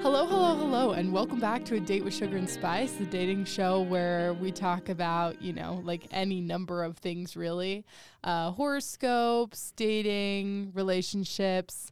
Hello, hello, hello, and welcome back to A Date with Sugar and Spice, the dating show where we talk about, you know, like any number of things really uh, horoscopes, dating, relationships,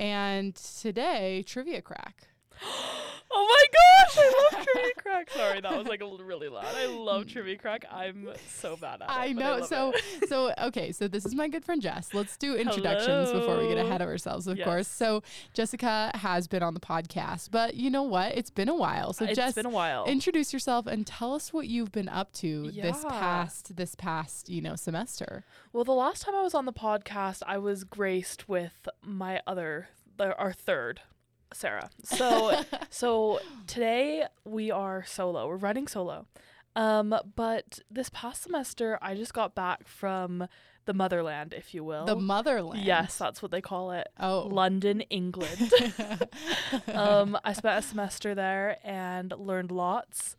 and today, trivia crack. Oh my gosh, I love Trivia Crack. Sorry, that was like a really loud. I love Trivia Crack. I'm so bad at it. I know. love so, it. so okay. So this is my good friend Jess. Let's do introductions before we get ahead of ourselves, of Yes. course. So Jessica has been on the podcast, but you know what? It's been a while. So it's Jess, been a while. introduce yourself and tell us what you've been up to this past this past you know semester. well, the last time I was on the podcast, I was graced with my other, our third, Sarah. So, so today we are solo. We're running solo. Um, but this past semester, I just got back from the motherland, if you will. the motherland. Yes, that's what they call it. Oh. London, England. um, I spent a semester there and learned lots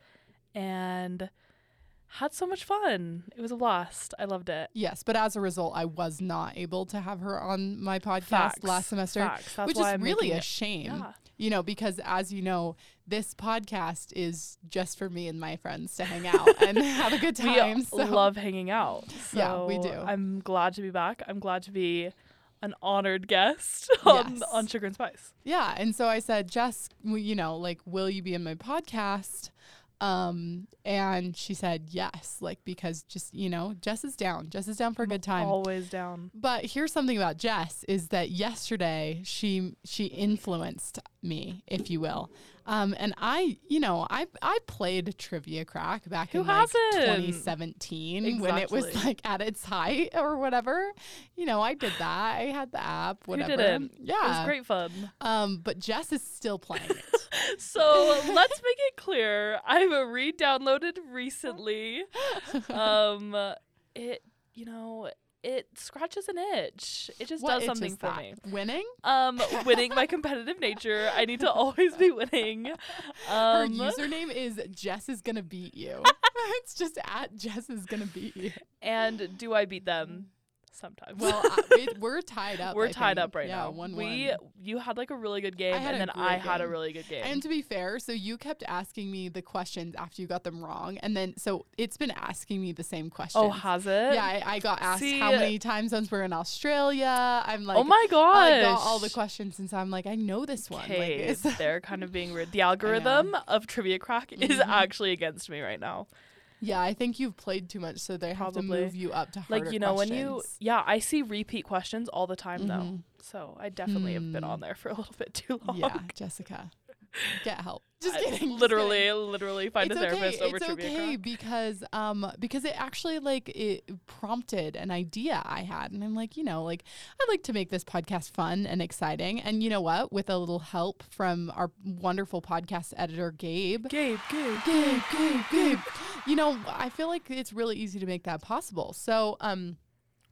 and had so much fun. It was a blast. I loved it. yes, but as a result, I was not able to have her on my podcast Facts. last semester, which is I'm really a shame. Yeah. You know, because as you know, this podcast is just for me and my friends to hang out and have a good time. We so. love hanging out. So Yeah, we do. I'm glad to be back. I'm glad to be an honored guest on, Yes. on Sugar and Spice. Yeah, and so I said, Jess, you know, like, will you be in my podcast? Um, and she said yes, like because just you know, Jess is down. Jess is down for a good time. Always down. But here's something about Jess is that yesterday she she influenced me, if you will. Um, and I, you know, I I played Trivia Crack back Who in like hasn't? 2017 when it was like at its height or whatever. You know, I did that. I had the app, whatever. Who didn't? Yeah. It was great fun. Um, but Jess is still playing it. So let's make it clear. I've re-downloaded recently. Um, it you know it scratches an itch. It just what does something for that? me. Winning? Um, winning my competitive nature. I need to always be winning. Her Um, username is Jess is gonna beat you. it's just at Jess is gonna beat you. and do I beat them? Sometimes. Well, I, it, we're tied up. we're I tied think. up right yeah, now. One we one. you had like a really good game, and then I had a really good game. And to be fair, so you kept asking me the questions after you got them wrong, and then so it's been asking me the same question. oh, has it? yeah, I, I got asked how many time zones we're in Australia. I'm like, oh my gosh. I got all the questions, and so I'm like, I know this one. Like, they're kind of being weird. The algorithm of Trivia Crack is Mhm. actually against me right now. Yeah, I think you've played too much, so they have to move you up to harder Like you know when you yeah, I see repeat questions all the time though. Mhm. So I definitely have been on there for a little bit too long. Yeah, Jessica, get help. Just kidding. just literally, kidding. literally find it's a therapist okay. over it's Trivia okay Crack. because um because it actually like it prompted an idea I had and I'm like you know like I'd like to make this podcast fun and exciting and you know what with a little help from our wonderful podcast editor Gabe Gabe, Gabe. Gabe Gabe Gabe you know I feel like it's really easy to make that possible so um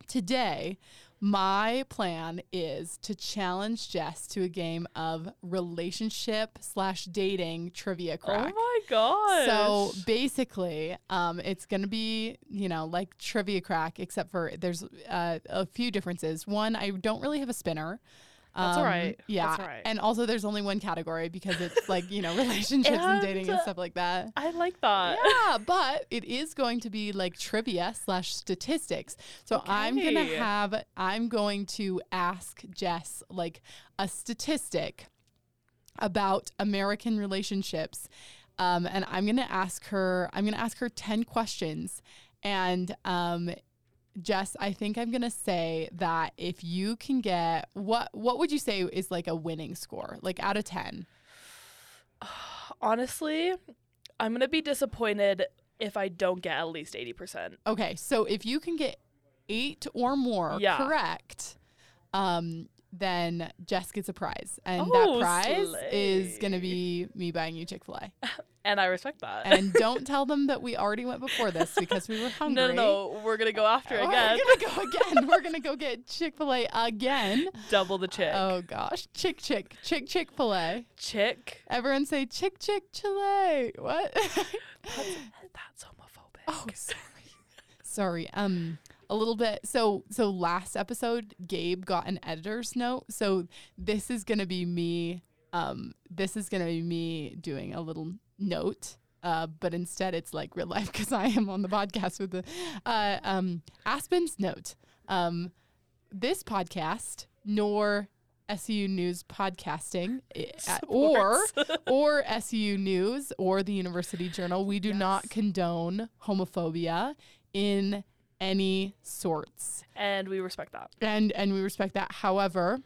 today my plan is to challenge Jess to a game of relationship slash dating trivia crack. Oh my god! So basically, um, it's gonna be you know like trivia crack, except for there's uh, a few differences. One, I don't really have a spinner. That's Um. Yeah, That's and also there's only one category because it's like you know relationships and, dating and And- stuff like that. I like that. Yeah, but it is going to be like trivia slash statistics. So I'm gonna have I'm going to ask Jess like a statistic about American relationships. Um, and I'm gonna ask her I'm gonna ask her 10 questions. And um Jess, I think I'm gonna say that if you can get what what would you say is like a winning score? Like out of ten? Honestly, I'm gonna be disappointed if I don't get at least eighty percent. Okay, so if you can get eight or more Yeah. correct, um, then Jess gets a prize, and Oh, that prize is gonna be me buying you Chick Fil A. And I respect that. And don't tell them that we already went before this because we were hungry. no, no, no. We're gonna go after it We're again. gonna go again. We're gonna go get Chick Fil A again. Double the chick. Oh gosh, Chick Chick Chick Chick Fil A. chick. Everyone say Chick Chick Chile. What? That's, that's homophobic. Oh, sorry. sorry. Um, a little bit. So, so last episode, Gabe got an editor's note. So this is gonna be me um, this is gonna be me doing a little note. Uh, but instead, it's like real life because I am on the podcast with the uh, um, Aspen's note. Um, this podcast, nor SU News podcasting, uh, or or SU News or the University Journal, we do not condone homophobia in any sorts. and we respect that. And and we respect that. However,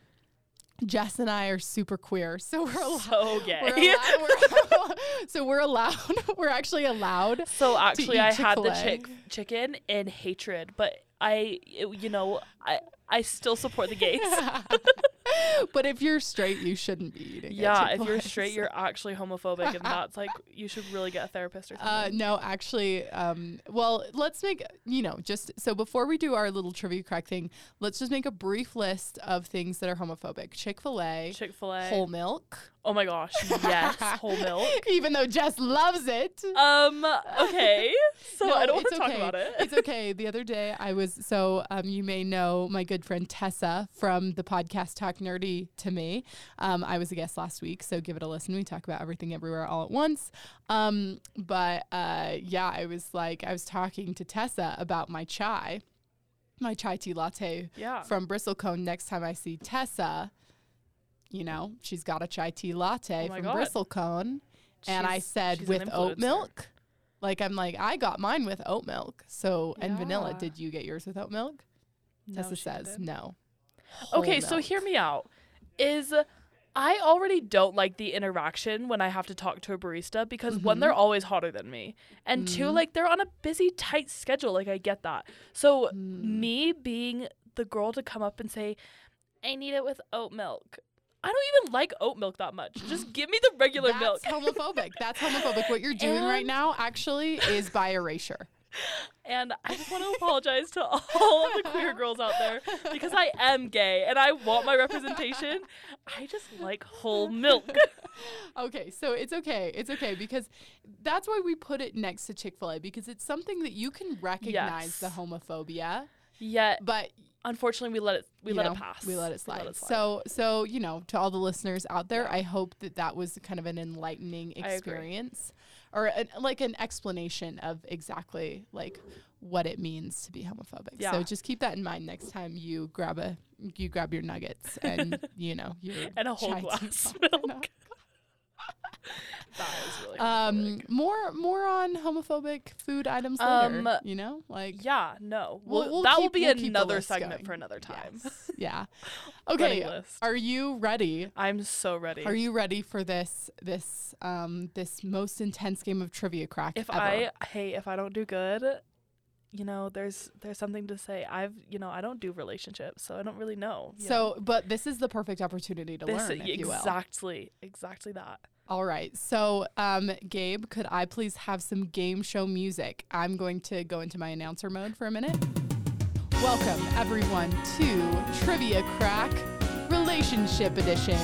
Jess and I are super queer, so we're allowed. So gay. We're allowed we're, so we're allowed. We're actually allowed. So actually, I had the Chick-fil-A. chick chicken in hatred, but I, you know, I I still support the gays. but if you're straight, you shouldn't be eating. yeah, if you're straight, you're actually homophobic, and that's like you should really get a therapist or something. Uh, no, actually, um, well, let's make, you know, just so before we do our little trivia crack thing, let's just make a brief list of things that are homophobic Chick fil A, Chick Fil A. whole milk, Oh my gosh, yes, whole milk. even though Jess loves it. Um. Okay. So No, I don't want to talk okay. about it. it's okay. The other day I was so um, you may know my good friend Tessa from the podcast Talk Nerdy to me. Um, I was a guest last week, so give it a listen. We talk about everything everywhere all at once. Um, but uh, yeah, I was like I was talking to Tessa about my chai, my chai tea latte yeah. from Bristlecone. Next time I see Tessa, you know she's got a chai tea latte Oh from God. Bristlecone and I said she's with oat milk. Like I'm like I got mine with oat milk. So and vanilla. Did you get yours with oat milk? No, Tessa says didn't. no. Okay, Whole so hear me out. Is I already don't like the interaction when I have to talk to a barista because one, Mhm. they're always hotter than me, and two, Mhm. like they're on a busy, tight schedule. Like I get that. So Mm. me being the girl to come up and say, "I need it with oat milk." I don't even like oat milk that much. Just give me the regular milk. That's milk. homophobic. That's homophobic. What you're doing right now actually is by erasure. And I just want to apologize to all of the queer girls out there because I am gay and I want my representation. I just like whole milk. okay, so it's okay. It's okay because that's why we put it next to Chick-fil-A because it's something that you can recognize the Yes. homophobia, Yet, but unfortunately, we let it we you let know, it pass. We let it slide. So, so you know, to all the listeners out there, Yeah. I hope that that was kind of an enlightening experience, or an, like an explanation of exactly like what it means to be homophobic. Yeah. So just keep that in mind next time you grab a you grab your nuggets and you know your and a whole glass milk. that is really Um, more more on homophobic food items Um. You know, like yeah, no. we'll- Well, we'll that will be we'll another segment going. for another time. yes, yeah. Okay, are you ready? I'm so ready. Are you ready for this this um this most intense game of trivia crack if ever? I hey, if I don't do good, you know, there's there's something to say. I've you know, I don't do relationships, so I don't really know. you know. so, but this is the perfect opportunity to this learn, will. exactly, exactly that. All right. So, um, Gabe, could I please have some game show music? I'm going to go into my announcer mode for a minute. Welcome, everyone, to Trivia Crack Relationship Edition.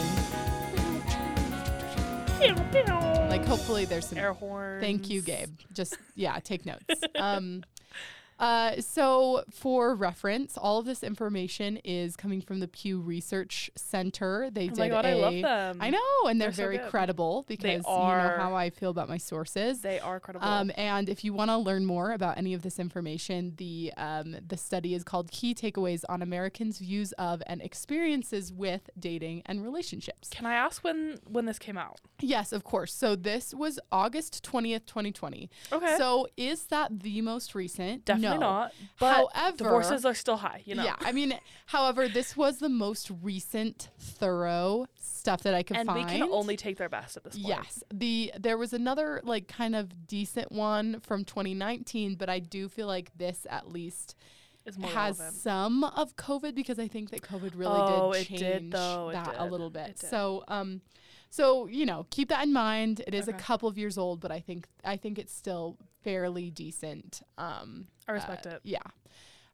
Like, hopefully, there's some Air horns. Thank you, Gabe. Just yeah, take notes. Um, uh, so for reference, all of this information is coming from the Pew Research Center. They Oh did my god, a, I love them. I know, and they're, They're very good. credible because you know how I feel about my sources. They are credible. Um, and if you want to learn more about any of this information, the um, the study is called "Key Takeaways on Americans' Views of and Experiences with Dating and Relationships." Can I ask when when this came out? Yes, of course. So this was August twentieth, twenty twenty. Okay. So is that the most recent? Definitely no. Not. But However, divorces are still high, you know. Yeah, I mean, however, this was the most recent, thorough stuff that I could and find. we can only take their best at this point. Yes, the there was another like kind of decent one from 2019, but I do feel like this at least has relevant. some of COVID because I think that COVID really Oh, did it change did, though. It that a little bit. So, um, so you know, keep that in mind. It is a couple of years old, but I think I think it's still fairly decent. Um, I respect uh, it. Yeah.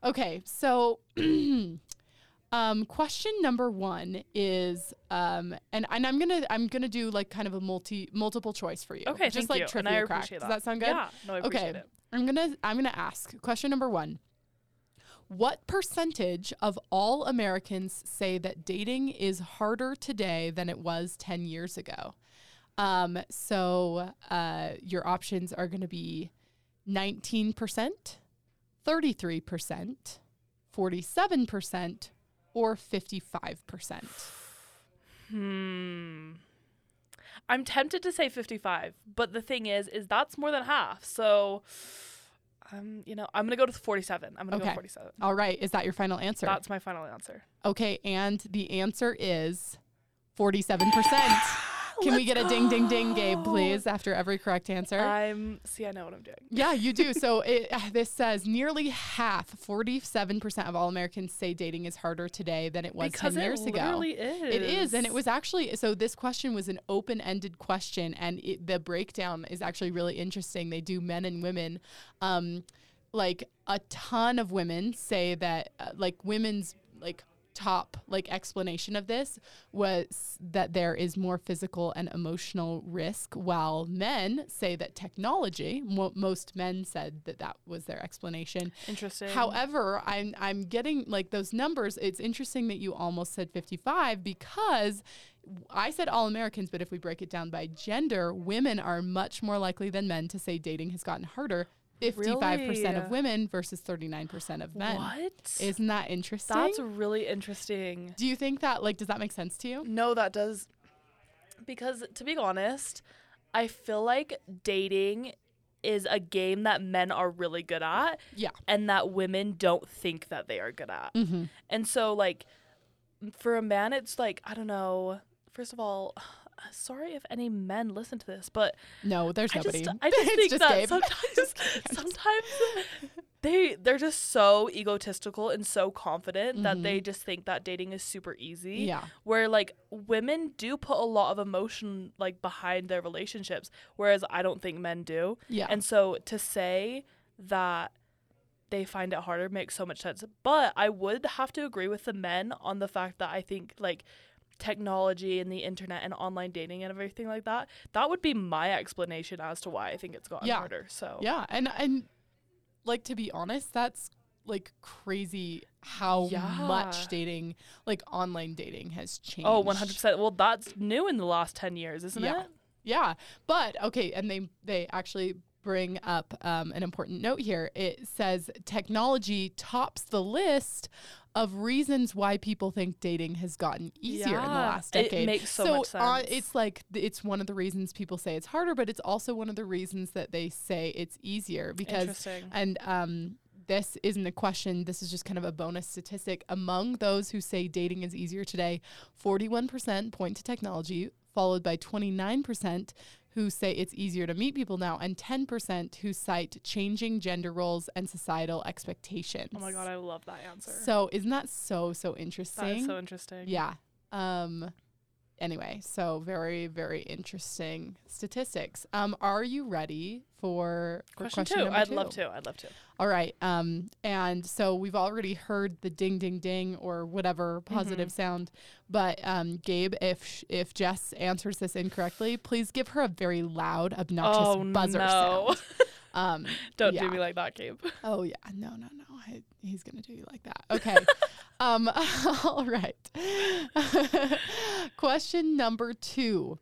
Okay, so. Um, question number one is, um, and, and I'm gonna I'm gonna do like kind of a multi multiple choice for you. Okay, just thank like you. trivia and I crack. appreciate Does that. that sound good? Yeah, no, I appreciate Okay. it. I'm gonna I'm gonna ask question number one. What percentage of all Americans say that dating is harder today than it was 10 years ago? Um, so uh, your options are going to be 19%, 33%, 47%, or 55%. Hmm. I'm tempted to say 55, but the thing is, is that's more than half. So, um, you know, I'm gonna go to 47. I'm gonna Okay. go 47. All right. Is that your final answer? That's my final answer. okay. And the answer is 47%. Can we get a ding, ding, ding, Gabe, please, after every correct answer? I'm see. I know what I'm doing. Yeah, you do. So it, uh, this says nearly half, 47% of all Americans say dating is harder today than it was because 10 years ago. it ago. literally is. It is. And it was actually, so this question was an open ended question, and it, the breakdown is actually really interesting. They do men and women. Um, like a ton of women say that, uh, like, women's, like, top like explanation of this was that there is more physical and emotional risk while men say that technology mo- most men said that that was their explanation interesting. However, I'm I'm getting like those numbers. It's interesting that you almost said 55 because I said all Americans, but if we break it down by gender, women are much more likely than men to say dating has gotten harder. 55% Really? of women versus 39% of men. what? Isn't that interesting? That's really interesting. Do you think that like does that make sense to you? No, that does. Because to be honest, I feel like dating is a game that men are really good at Yeah. and that women don't think that they are good at. Mm-hmm. And so, like, for a man, it's like, I don't know. First of all, sorry if any men listen to this, but No, there's I nobody. just, I just think just that Gabe. sometimes, sometimes they they're just so egotistical and so confident that they just think that dating is super easy. Mm-hmm. Yeah. Where like women do put a lot of emotion like behind their relationships, whereas I don't think men do. Yeah. And so to say that they find it harder makes so much sense. But I would have to agree with the men on the fact that I think like technology and the internet and online dating and everything like that, that would be my explanation as to why I think it's gotten Yeah. harder. So Yeah, and and like to be honest, that's like crazy how much dating, like online dating has oh, changed. Oh, 100%. Well, that's new in the last 10 years, isn't Yeah. it? Yeah, but okay, and they they actually bring up um, an important note here. It says technology tops the list of reasons why people think dating has gotten easier in the Yeah, last it decade. makes so much uh, sense. it's like it's one of the reasons people say it's harder, but it's also one of the reasons that they say it's easier because Interesting. and um, this isn't a question. This is just kind of a bonus statistic. Among those who say dating is easier today, 41% point to technology, followed by 29% who say it's easier to meet people now, and 10% who cite changing gender roles and societal expectations. Oh my God, I love that answer. So isn't that so so interesting? that is so interesting. Yeah. Um anyway, so very very interesting statistics. Um are you ready for, Question, question, two. I'd two? love to. I'd love to. All right. Um and so we've already heard the ding ding ding or whatever positive Mm-hmm. sound, but um Gabe if sh- if Jess answers this incorrectly, please give her a very loud obnoxious Oh, buzzer no. sound. Um Don't yeah. do me like that, Gabe. Oh yeah, no, no, no. I, he's gonna do you like that. Okay. um. all right. Question number two: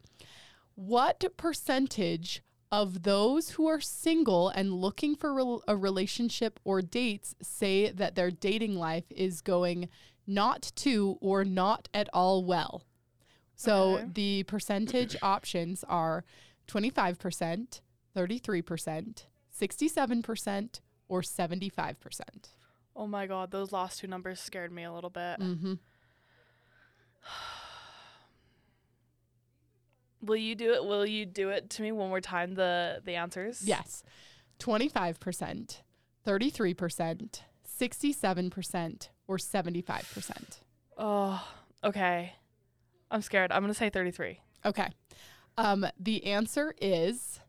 What percentage of those who are single and looking for rel- a relationship or dates say that their dating life is going not to or not at all well? So Okay. the percentage options are 25%, 33%, 67%, or 75%. Oh my God, those last two numbers scared me a little bit. Mm-hmm. Will you do it? Will you do it to me one more time? The the answers. Yes. 25%, 33%, 67%, or 75%. Oh, okay. I'm scared. I'm gonna say 33. Okay. Um, the answer is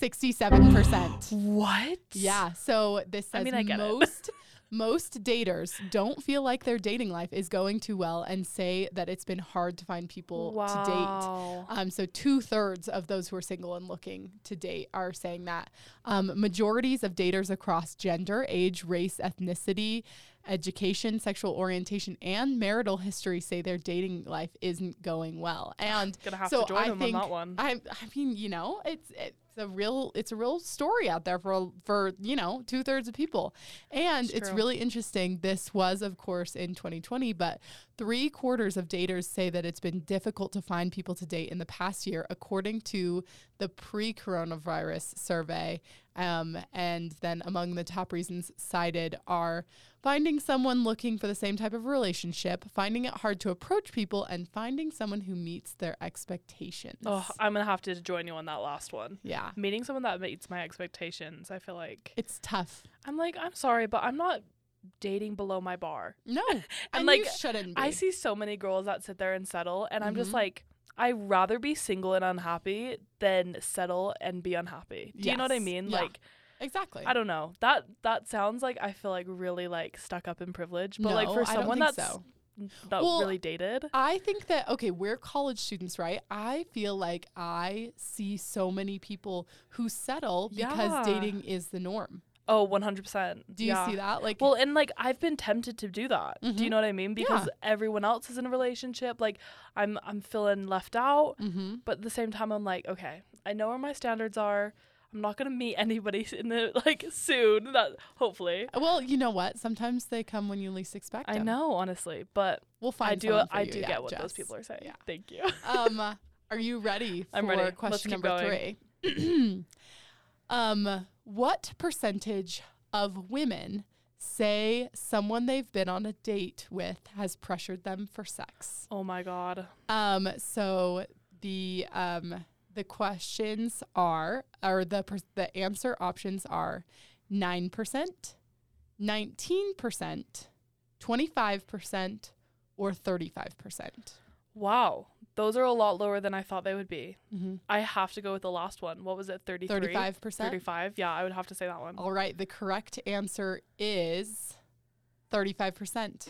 67%. What? Yeah. So this says I mean, I most Most daters don't feel like their dating life is going too well and say that it's been hard to find people to date. Wow. Um, so two thirds of those who are single and looking to date are saying that. Um, majorities of daters across gender, age, race, ethnicity, education, sexual orientation, and marital history say their dating life isn't going well. And so to join I them think on that one. I, I mean, you know, it's it's a real it's a real story out there for for you know two thirds of people, and It's it's really interesting. This was, of course, in 2020, but three quarters of daters say that it's been difficult to find people to date in the past year, according to the pre-coronavirus survey. Um, and then among the top reasons cited are finding someone looking for the same type of relationship, finding it hard to approach people, and finding someone who meets their expectations. Oh, I'm gonna have to join you on that last one. yeah. Meeting someone that meets my expectations, I feel like It's tough. I'm like, I'm sorry, but I'm not dating below my bar. No. and like, you shouldn't be. I see so many girls that sit there and settle, and I'm just Mhm. like, I'd rather be single and unhappy than settle and be unhappy. Do you know what I mean? Yeah. Like, Exactly. I don't know. That that sounds like I feel like really like stuck up in privilege, but like for someone that's so. not Well, really dated. I think that okay, we're college students, right? I feel like I see so many people who settle because Yeah. dating is the norm. Oh, 100%. Do you see that? Like Well, and like I've been tempted to do that. Do you Mhm. know what I mean? Because everyone else is in a relationship. Like I'm I'm feeling left out, mhm. but at the same time I'm like, okay, I know where my standards are. I'm not gonna meet anybody in the like soon. That hopefully. Well, you know what? Sometimes they come when you least expect them. I know, honestly, but We'll find I do I you, do yeah, get what those people are saying. Yeah. Thank you. um, are you ready for I'm ready. Question number going. three? um, what percentage of women say someone they've been on a date with has pressured them for sex? oh my god. Um, so the um the questions are or the per- the answer options are nine percent, nineteen percent, twenty five percent, or thirty five percent. Wow. Those are a lot lower than I thought they would be. Mm-hmm. I have to go with the last one. What was it? 33? Thirty-five percent. 35. Yeah, I would have to say that one. All right, the correct answer is thirty-five percent.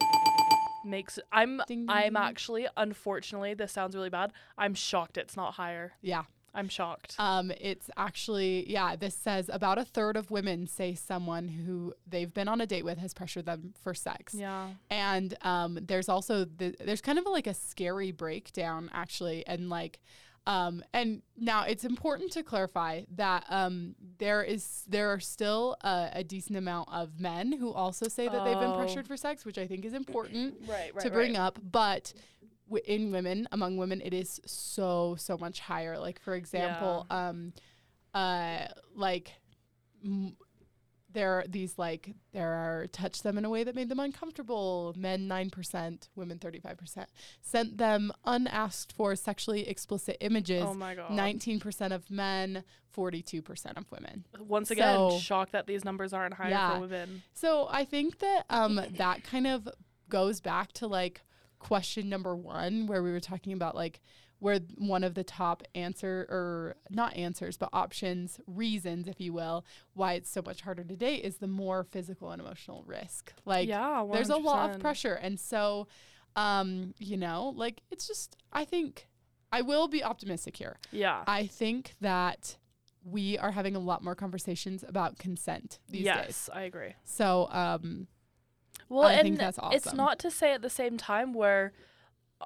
Makes I'm Ding, ding, I'm ding. actually unfortunately this sounds really bad. I'm shocked it's not higher. Yeah. I'm shocked. Um, it's actually yeah. This says about a third of women say someone who they've been on a date with has pressured them for sex. yeah. And um, there's also the, there's kind of like a scary breakdown actually, and like, um, and now it's important to clarify that um, there is there are still a, a decent amount of men who also say that they've been Oh. pressured for sex, which I think is important Right, right. to bring up. But in women, among women, it is so so much higher. Like for example, um, uh, like. M- there are these like there are touched them in a way that made them uncomfortable men 9% women 35% sent them unasked for sexually explicit images Oh my god. 19% of men 42% of women Once again, So- shocked that these numbers aren't higher Yeah. for women. so i think that um that kind of goes back to like question number one where we were talking about like where one of the top answer or not answers but options reasons if you will why it's so much harder to date is the more physical and emotional risk. Like yeah, there's a lot of pressure. And so um you know like it's just i think i will be optimistic here. Yeah. i think that we are having a lot more conversations about consent these yes, days. I agree. so um Well, I and think that's it's not to say at the same time where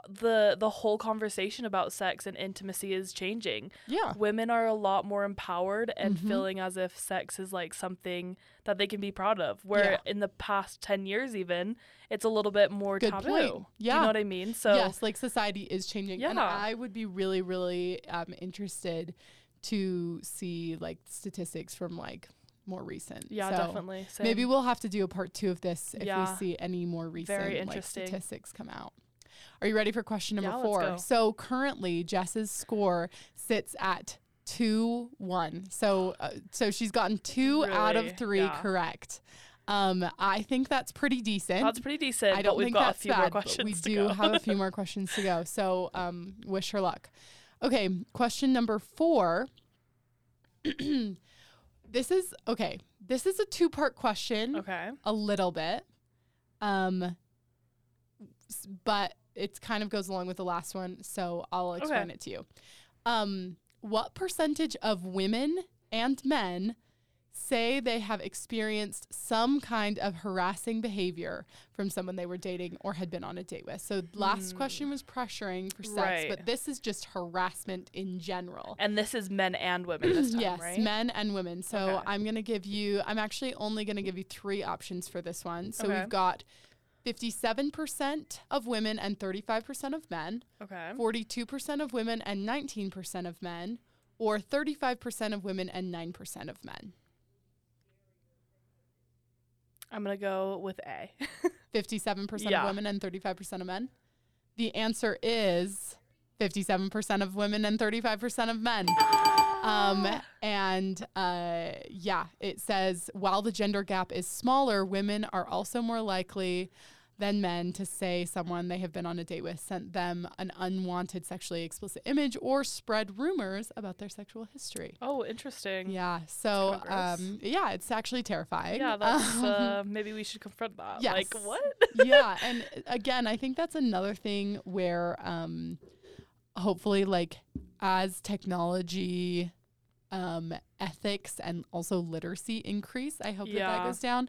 the the whole conversation about sex and intimacy is changing. yeah Women are a lot more empowered and Mhm. feeling as if sex is like something that they can be proud of. Where Yeah. in the past 10 years even, it's a little bit more Good taboo. point. Do Yeah. you know what I mean? So yes like society is changing and Yeah. i would be really really um interested to see like statistics from like more recent yeah, So definitely. Maybe we'll have to do a part two of this if Yeah. we see any more recent like, statistics come out. Are you ready for question number Yeah, four? So currently, Jess's score sits at two one. So uh, so she's gotten two out of three Yeah. correct. Um, I think that's pretty decent. That's pretty decent. I don't but we've think got a that's few bad, but questions we do have a few more questions to go. So um, wish her luck. Okay, question number four. this is okay. this is a two part question. Okay. a little bit. Um but it kind of goes along with the last one, so I'll explain Okay. it to you. Um what percentage of women and men say they have experienced some kind of harassing behavior from someone they were dating or had been on a date with? So last hmm. question was pressuring for sex. Right. but this is just harassment in general. And this is men and women this time, yes, right? men and women. So Okay. I'm going to give you, I'm actually only going to give you three options for this one. So Okay. we've got 57% of women and 35% of men, Okay. 42% of women and 19% of men, or 35% of women and 9% of men. I'm gonna go with A. 57% Yeah. of women and 35% of men. The answer is 57% of women and 35% of men. Um, and uh, yeah, it says while the gender gap is smaller, women are also more likely than men to say someone they have been on a date with sent them an unwanted sexually explicit image or spread rumors about their sexual history. oh, interesting. Yeah, so um, yeah, it's actually terrifying. Yeah, that's Um, uh, maybe we should confront that. Yes. Like what? yeah, and uh, again, I think that's another thing where um hopefully like as technology um ethics and also literacy increase, I hope that that goes down.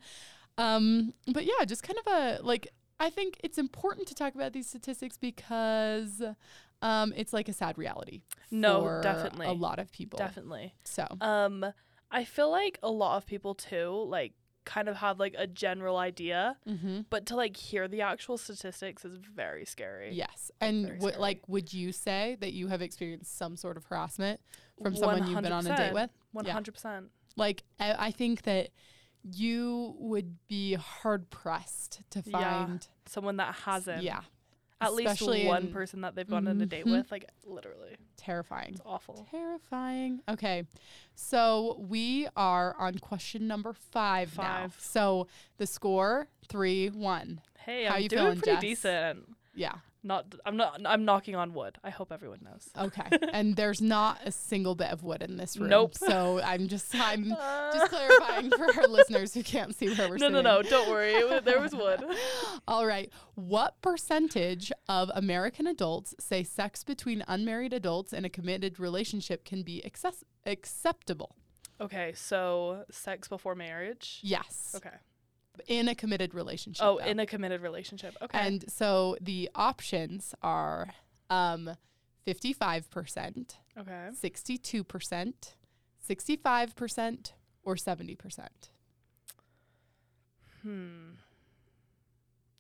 Um but yeah, just kind of a like I think it's important to talk about these statistics because um it's like a sad reality. No, for definitely. A lot of people. Definitely. So, Um, I feel like a lot of people too, like, kind of have like a general idea, mhm. but to like hear the actual statistics is very scary. Yes. And what scary. like would you say that you have experienced some sort of harassment from someone you've been on a date 100%. with? Yeah. hundred percent. Like I, I think that you would be hard pressed to Yeah. find Someone that hasn't. yeah, At least one person that they've gone on a date Mhm. with, like literally, terrifying. it's awful. Terrifying. Okay. So we are on question number 5, now. Five. So the score 3-1. Hey, How I'm you doing feeling, pretty Jess? decent. Yeah. Not, I'm not, I'm knocking on wood. I hope everyone knows. Okay. and there's not a single bit of wood in this room. Nope. So I'm just I'm Uh, just clarifying for our listeners who can't see where we're no, sitting. no, no, don't worry. There was wood. All right. What percentage of American adults say sex between unmarried adults in a committed relationship can be access- acceptable? Okay, so sex before marriage. Yes. Okay. In a committed relationship. Oh, though. in a committed relationship. Okay. And so the options are um 55%, okay. 62%, 65%, or 70%. Hmm.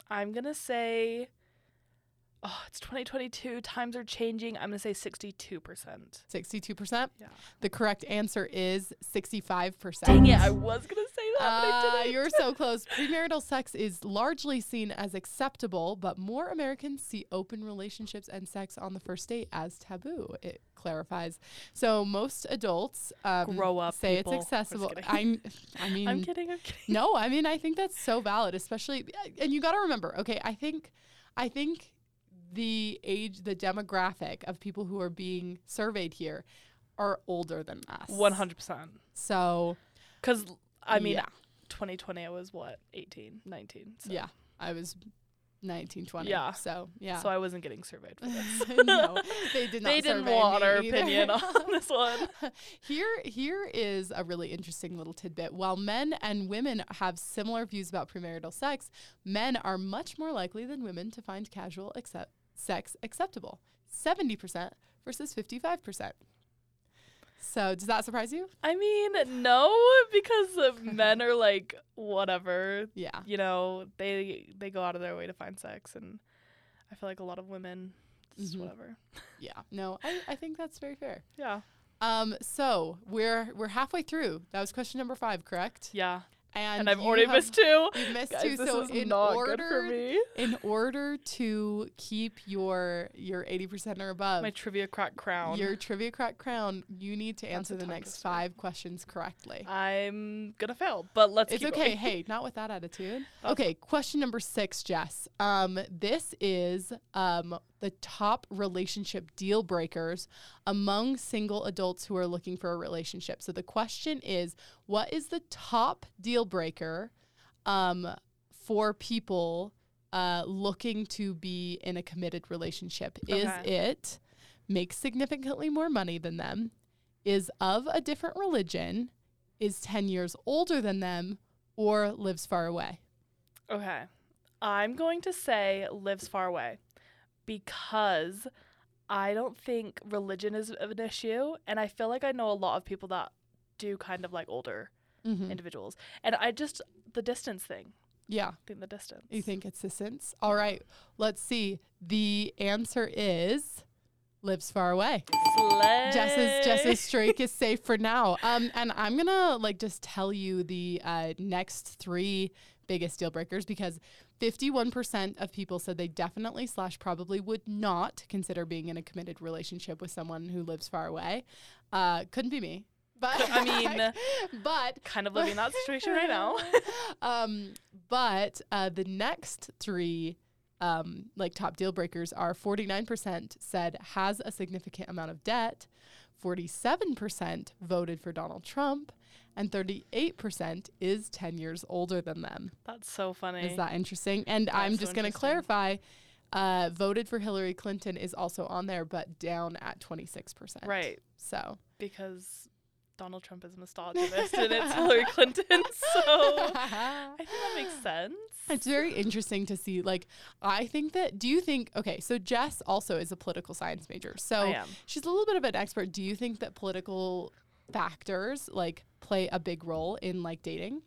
I'm gonna say. Oh, it's 2022. Times are changing. I'm gonna say 62 percent. 62%. Yeah. The correct answer is 65%. Dang it! I was gonna say that, but I Uh, you're so close. Premarital sex is largely seen as acceptable, but more Americans see open relationships and sex on the first date as taboo. It clarifies. So most adults um, Grow up, say people. it's accessible. I'm, I mean, I'm kidding. I'm kidding. no, I mean, I think that's so valid, especially, and you got to remember, okay, I think, I think the age, the demographic of people who are being surveyed here are older than us. 100 percent. So, Because I mean, yeah. 2020 I was what 18, 19. So. Yeah, I was 19, 20. Yeah. So, yeah. So I wasn't getting surveyed for this. no, they did not they didn't survey want me our either. opinion on this one. here, here is a really interesting little tidbit. While men and women have similar views about premarital sex, men are much more likely than women to find casual accept- sex acceptable. 70% versus 55%. So, does that surprise you? I mean, no, because men are like whatever. Yeah. You know, they they go out of their way to find sex, and I feel like a lot of women, just Mhm. whatever. Yeah. No, I, I think that's very fair. Yeah. Um, so we're we're halfway through. That was question number five, correct? Yeah. And, And I've already have- missed two. You've missed Guys, two. So in not order, good for me. in order to keep your your eighty percent or above, My trivia crack crown. your trivia crack crown, you need to That's answer the next five questions correctly. I'm gonna fail, but let's. It's okay. going. Hey, not with that attitude. Okay. Okay, question number six, Jess. Um, this is um the top relationship deal breakers among single adults who are looking for a relationship. So the question is, what is the top deal breaker um for people uh looking to be in a committed relationship? Is it make significantly more money than them? Is of a different religion? Is 10 years older than them? or lives far away? Okay. I'm going to say lives far away because I don't think religion is an issue. And I feel like I know a lot of people that do kind of like older Mm-hmm. individuals. And I just, the distance thing. Yeah. I think the distance. You think it's the distance? All right. Let's see. The answer is lives far away. Slay. Jess's Jess's streak is safe for now. Um, and I'm gonna like just tell you the uh, next three biggest deal breakers because 51% of people said they definitely slash probably would not consider being in a committed relationship with someone who lives far away. Uh, couldn't be me. But I mean, but kind of living that situation right now. um, but uh, the next three, um, like top deal breakers, are 49% said has a significant amount of debt, 47% voted for Donald Trump, and 38% is 10 years older than them. That's so funny. Is that interesting? And I'm That's so just going to clarify. Uh, voted for Hillary Clinton is also on there, but down at 26%. right. So. Because Donald Trump is a misogynist and it's Hillary Clinton. So I think that makes sense. It's very interesting to see. Like, I think that. Do you think? Okay, so Jess also is a political science major, so she's a little bit of an expert. Do you think that political factors like play a big role in like dating?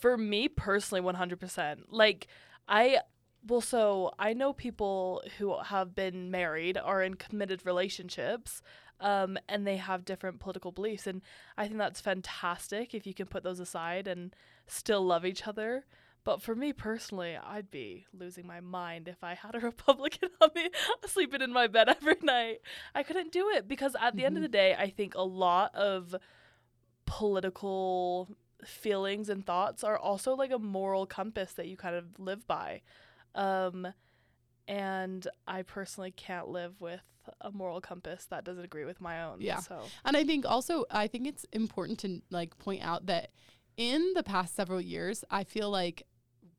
For me personally, 100%. Like, I. Well, so I know people who have been married, are in committed relationships, um, and they have different political beliefs. And I think that's fantastic if you can put those aside and still love each other. But for me personally, I'd be losing my mind if I had a Republican on me sleeping in my bed every night. I couldn't do it because at the end of Mhm. the day, I think a lot of political feelings and thoughts are also like a moral compass that you kind of live by. Um, and I personally can't live with a moral compass that doesn't agree with my own. Yeah. So And I think also, I think it's important to like point out that in the past several years, I feel like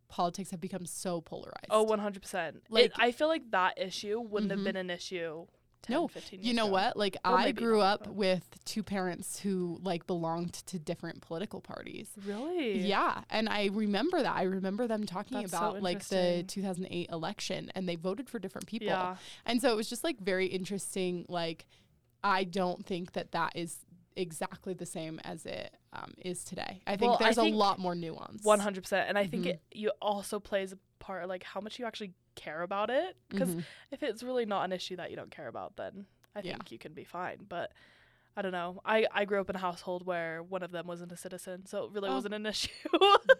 politics have become so polarized. Oh, 100%. Like- it, I feel like that issue wouldn't Mhm. have been an issue 10, No, 15 years you know ago. what? Like I grew not, up but- with two parents who like belonged to different political parties. Really? Yeah, and I remember that. I remember them talking That's so about like the 2008 election and they voted for different people. Yeah. And so it was just like very interesting like I don't think that that is exactly the same as it um, is today. I think Well, I there's think a lot more nuance. 100%. And I think Mhm. it you also plays a part like how much you actually care about it because Mhm. if it's really not an issue that you don't care about, then I Yeah. think you can be fine. But I don't know. I, I grew up in a household where one of them wasn't a citizen, so it really Oh. wasn't an issue.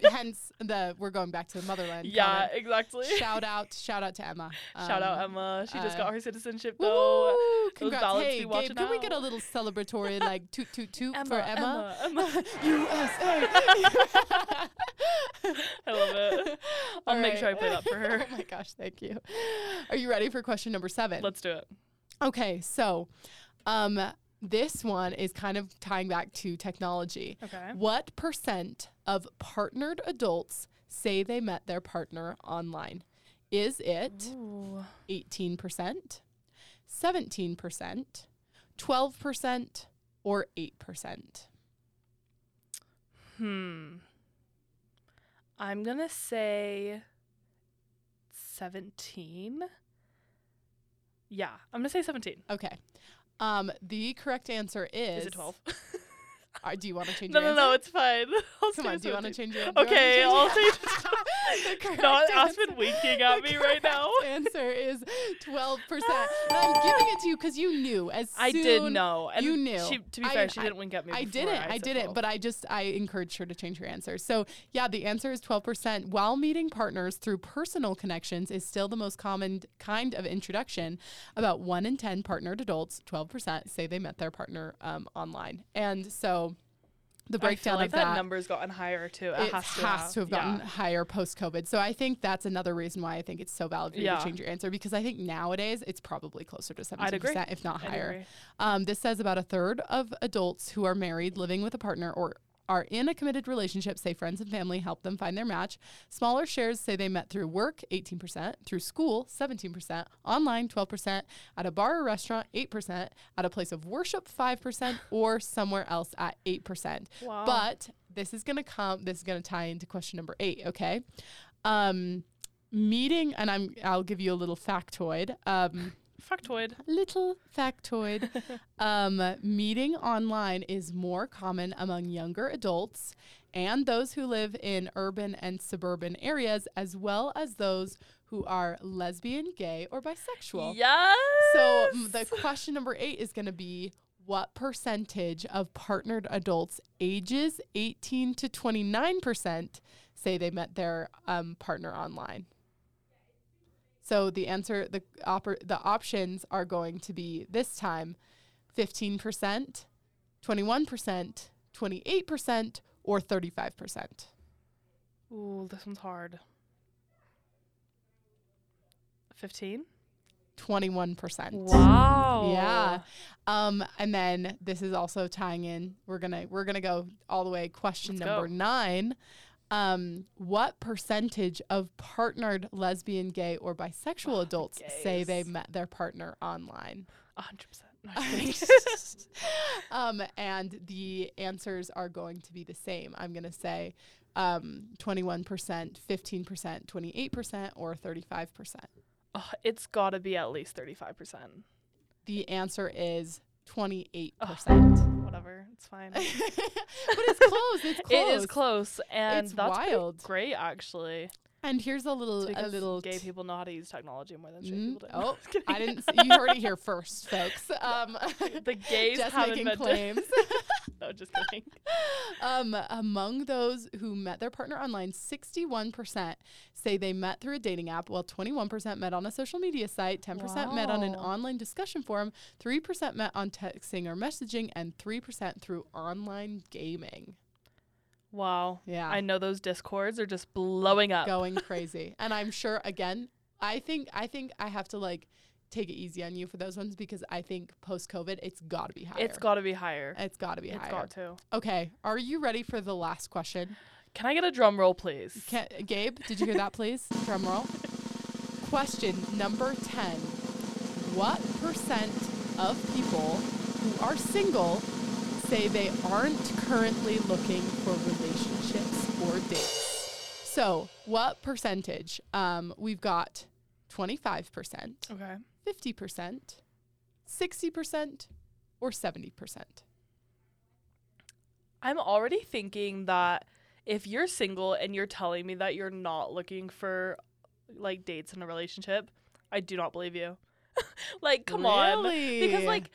Hence the we're going back to the motherland. yeah, comment. exactly. Shout out, shout out to Emma. Shout out Um, Emma. She just uh, got her citizenship though. Woo! Congrats. Hey, be Gabe, can we get a little celebratory like toot toot toot Emma, for Emma? Emma, Emma. USA. I love it. I'll All make sure I right. play that for her. oh my gosh, thank you. Are you ready for question number seven? Let's do it. okay, so um this one is kind of tying back to technology. Okay. What percent of partnered adults say they met their partner online? Is it Ooh. 18%, 17%, 12%, or 8%? Hmm. I'm gonna say seventeen. Yeah, I'm gonna say seventeen. Okay. Um, the correct answer is. Is it 12? Do you want to change? No, your no, answer? no. It's fine. I'll Come on. Do you want to change your? Okay, you I'll change. the Not Aspen winking at me right now. Answer is twelve percent. I'm giving it to you because you knew as I did know. And you knew. She, to be I, fair, she didn't wink at me. I didn't. I, I didn't. But I just I encouraged her to change her answer. So yeah, the answer is twelve percent. While meeting partners through personal connections is still the most common kind of introduction. About one in ten partnered adults, twelve percent, say they met their partner um, online, and so the breakdown like of that, that. number's gotten higher too. It, it has, has, to have yeah. gotten higher post COVID. So I think that's another reason why I think it's so valid for you Yeah. to change your answer because I think nowadays it's probably closer to 70%, if not higher. Um, this says about a third of adults who are married, living with a partner, or are in a committed relationship say friends and family help them find their match. Smaller shares say they met through work, 18%, through school, 17%, online, 12%, at a bar or restaurant, 8%, at a place of worship, 5%, or somewhere else at 8%. Wow. But this is going to come, this is going to tie into question number eight, okay? Um, meeting, and I'm, I'll give you a little factoid. Um, Factoid. little factoid um, meeting online is more common among younger adults and those who live in urban and suburban areas, as well as those who are lesbian, gay, or bisexual. Yes. So mm, the question number eight is going to be what percentage of partnered adults ages 18 to 29% say they met their um, partner online? So the answer, the oper- the options are going to be this time 15%, 21%, 28%, or 35%. Ooh, this one's hard. 15? 21%. Wow. Yeah. Um, and then this is also tying in. We're gonna we're gonna go all the way. Question Let's number go. nine. Um, what percentage of partnered lesbian, gay, or bisexual adults say they met their partner online? 100%. No, I'm kidding. um, and the answers are going to be the same. I'm gonna say um, 21%, 15%, 28%, or 35%. oh, it's got to be at least 35%. The answer is 28%. Whatever. It's fine. but it's close. It's close. It is close. And It's that's wild. great, actually. And here's a little, It's a little. gay people know how to use technology more than straight Mm, people do. oh, I didn't. s- You heard it here first, folks. Um, the gays have making invented. claims. no, just kidding. um, among those who met their partner online, 61% say they met through a dating app, while 21% met on a social media site, 10% met on an online discussion forum, 3% met on texting or messaging, and 3% through online gaming. Wow. Yeah. I know those discords are just blowing up. going crazy. And I'm sure again, I think I think I have to like take it easy on you for those ones because I think post COVID it's got to be higher. It's got to be higher. it's got to be It's higher. got to. Okay, are you ready for the last question? Can I get a drum roll, please? Can, Gabe, did you hear that please? Drum roll. Question number 10. What percent of people who are single say they aren't currently looking for relationships or dates? So, what percentage? Um, we've got 25%, okay. 50%, 60%, or 70%. I'm already thinking that if you're single and you're telling me that you're not looking for like dates in a relationship, I do not believe you. like, come on. Because like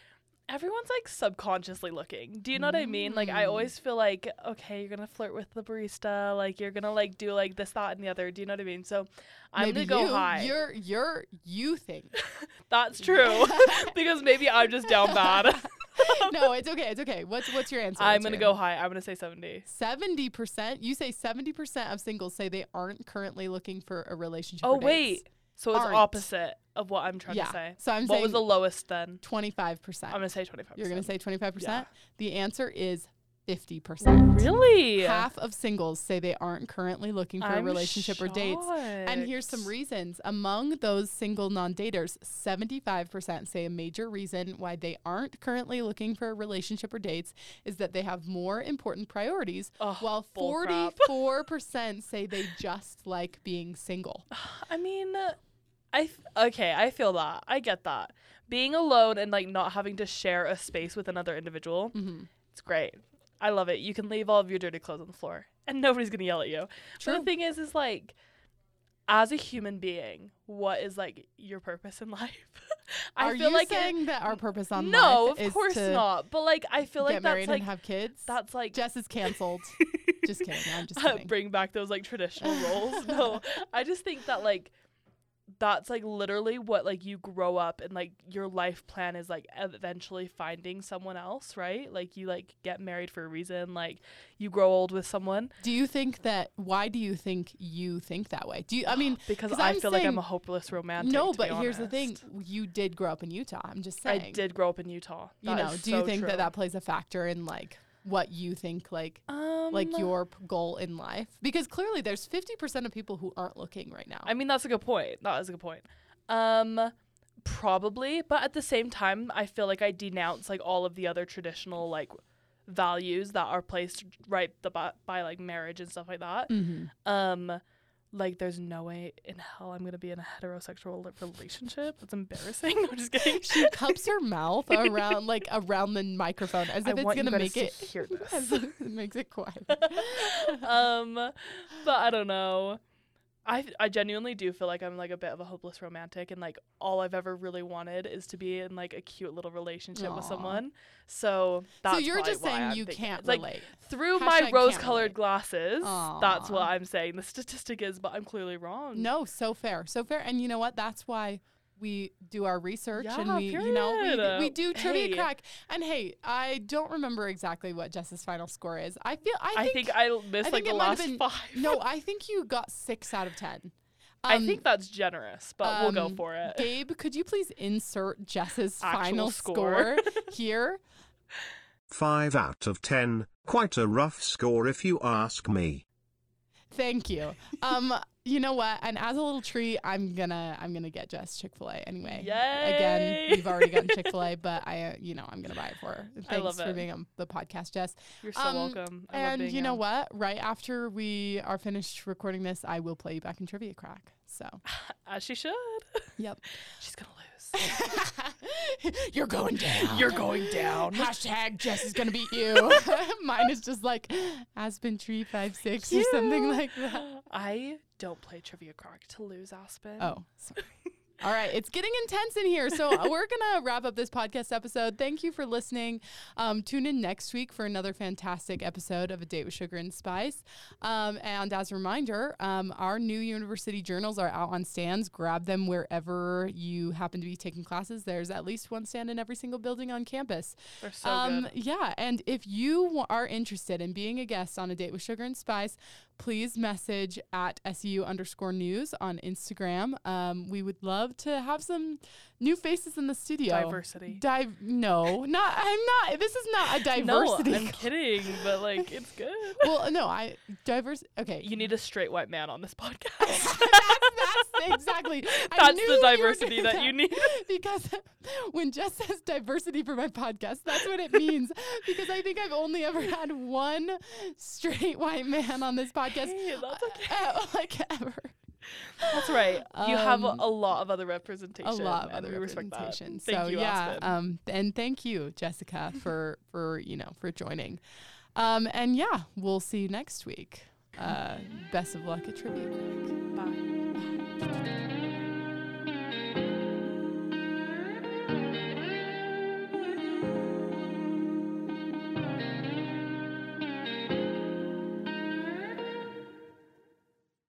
everyone's like subconsciously looking. Do you know what I mean? Like I Mm. always feel like okay, you're going to flirt with the barista, like you're going to like do like this that and the other. Do you know what I mean? So I'm going to go you, high. You're you're you think. That's true. because maybe I'm just down bad. no, it's okay. It's okay. What's what's your answer? I'm What's going to your go high. I'm going to say 70. Seventy percent. You say seventy percent of singles say they aren't currently looking for a relationship. Oh wait, dates. So it's Aren't. opposite of what I'm trying yeah. to say. So I'm what saying was the lowest then? 25%. I'm percent. gonna say 25. You're gonna say twenty-five percent. Yeah. The answer is fifty percent. really? Half of singles say they aren't currently looking for a I'm relationship or dates. And here's some reasons. Among those single non daters, 75% say a major reason why they aren't currently looking for a relationship or dates is that they have more important priorities, Ugh, while 44% say they just like being single. I mean, I f- okay. I feel that. I get that. Being alone and like not having to share a space with another individual, hmm it's great. I love it. You can leave all of your dirty clothes on the floor, and nobody's gonna yell at you. But True. the thing is, is like, as a human being, what is like your purpose in life? I Are feel you like it- saying that our purpose on life? no, life of course not. But like, I feel like that's like and have kids? that's like Jess is canceled. just kidding. I'm just uh, kidding. bring back those like traditional roles. No, I just think that like that's like literally what like you grow up and like your life plan is like eventually finding someone else, right? Like you like get married for a reason, like you grow old with someone Do you think that? Why do you think you think that way? Do you? I mean, because I I'm feel like I'm a hopeless romantic. no, but here's the thing: you did grow up in Utah. I'm just saying. I did grow up in Utah. You know, do you think true. that that plays a factor in like what you think like um, like your p- goal in life? Because clearly, there's 50% of people who aren't looking right now. I mean, that's a good point. That is a good point. Um, probably, but at the same time, I feel like I denounce like all of the other traditional like values that are placed right the by, by like marriage and stuff like that. mm-hmm. Um, like there's no way in hell I'm gonna be in a heterosexual relationship. That's embarrassing. I'm just kidding. She cups her mouth around like around the microphone as I if it's want you gonna make it hear this. it makes it quiet. um, but I don't know. I I genuinely do feel like I'm like a bit of a hopeless romantic, and like all I've ever really wanted is to be in like a cute little relationship with someone. So that's so you're just saying I'm you thinking- can't like relate. through Hashtag my rose-colored relate. glasses. That's what I'm saying. The statistic is, but I'm clearly wrong. No, so fair, so fair. And you know what? That's why we do our research and Yeah, we, you know, we, we do trivia Hey. crack. And hey, I don't remember exactly what Jess's final score is. I feel I I think, think I missed I like think the it might have last been- five. no, I think you got six out of ten. I Um, think that's generous, but we'll go um, for it. Gabe, could you please insert Jess's Actual final score. score here? 5 out of 10. Quite a rough score if you ask me. Thank you. Um, you know what? And as a little treat, I'm gonna I'm gonna get Jess Chick Fil A anyway. Yay! Again, you've already gotten Chick Fil A, but I, you know, I'm gonna buy it for her. Thanks love for it. being on the podcast, Jess. You're so um, welcome. I and you know on. what? Right after we are finished recording this, I will play you back in trivia crack. So, As she should. yep. She's gonna lose. You're going down. You're going down. Hashtag Jess is gonna beat you. Mine is just like Aspen Tree Five Six or something like that. I don't play trivia crack to lose Aspen. Oh, sorry. All right, it's getting intense in here. So uh, we're gonna wrap up this podcast episode. Thank you for listening. Um, tune in next week for another fantastic episode of A Date with Sugar and Spice. Um, and as a reminder, um, our new university journals are out on stands. Grab them wherever you happen to be taking classes. There's at least one stand in every single building on campus. They're so um, good. Yeah, and if you are interested in being a guest on a date with Sugar and Spice, please message at SU underscore news on Instagram. Um, we would love to have some new faces in the studio. Diversity. Dive? No, not. I'm not. This is not a diversity. No, I'm kidding, but like it's good. well, no, I diverse. Okay, You need a straight white man on this podcast. that's, that's exactly. That's the diversity doing that you need. because when Jess says diversity for my podcast, that's what it means. because I think I've only ever had one straight white man on this podcast, Hey, that's okay. uh, like ever. That's right. You have a, Um, a lot of other representation. A lot of other that. representation. Thank so you, yeah, um, and thank you, Jessica, for for you know for joining. Um, and yeah, we'll see you next week. Uh, best of luck at trivia thank you.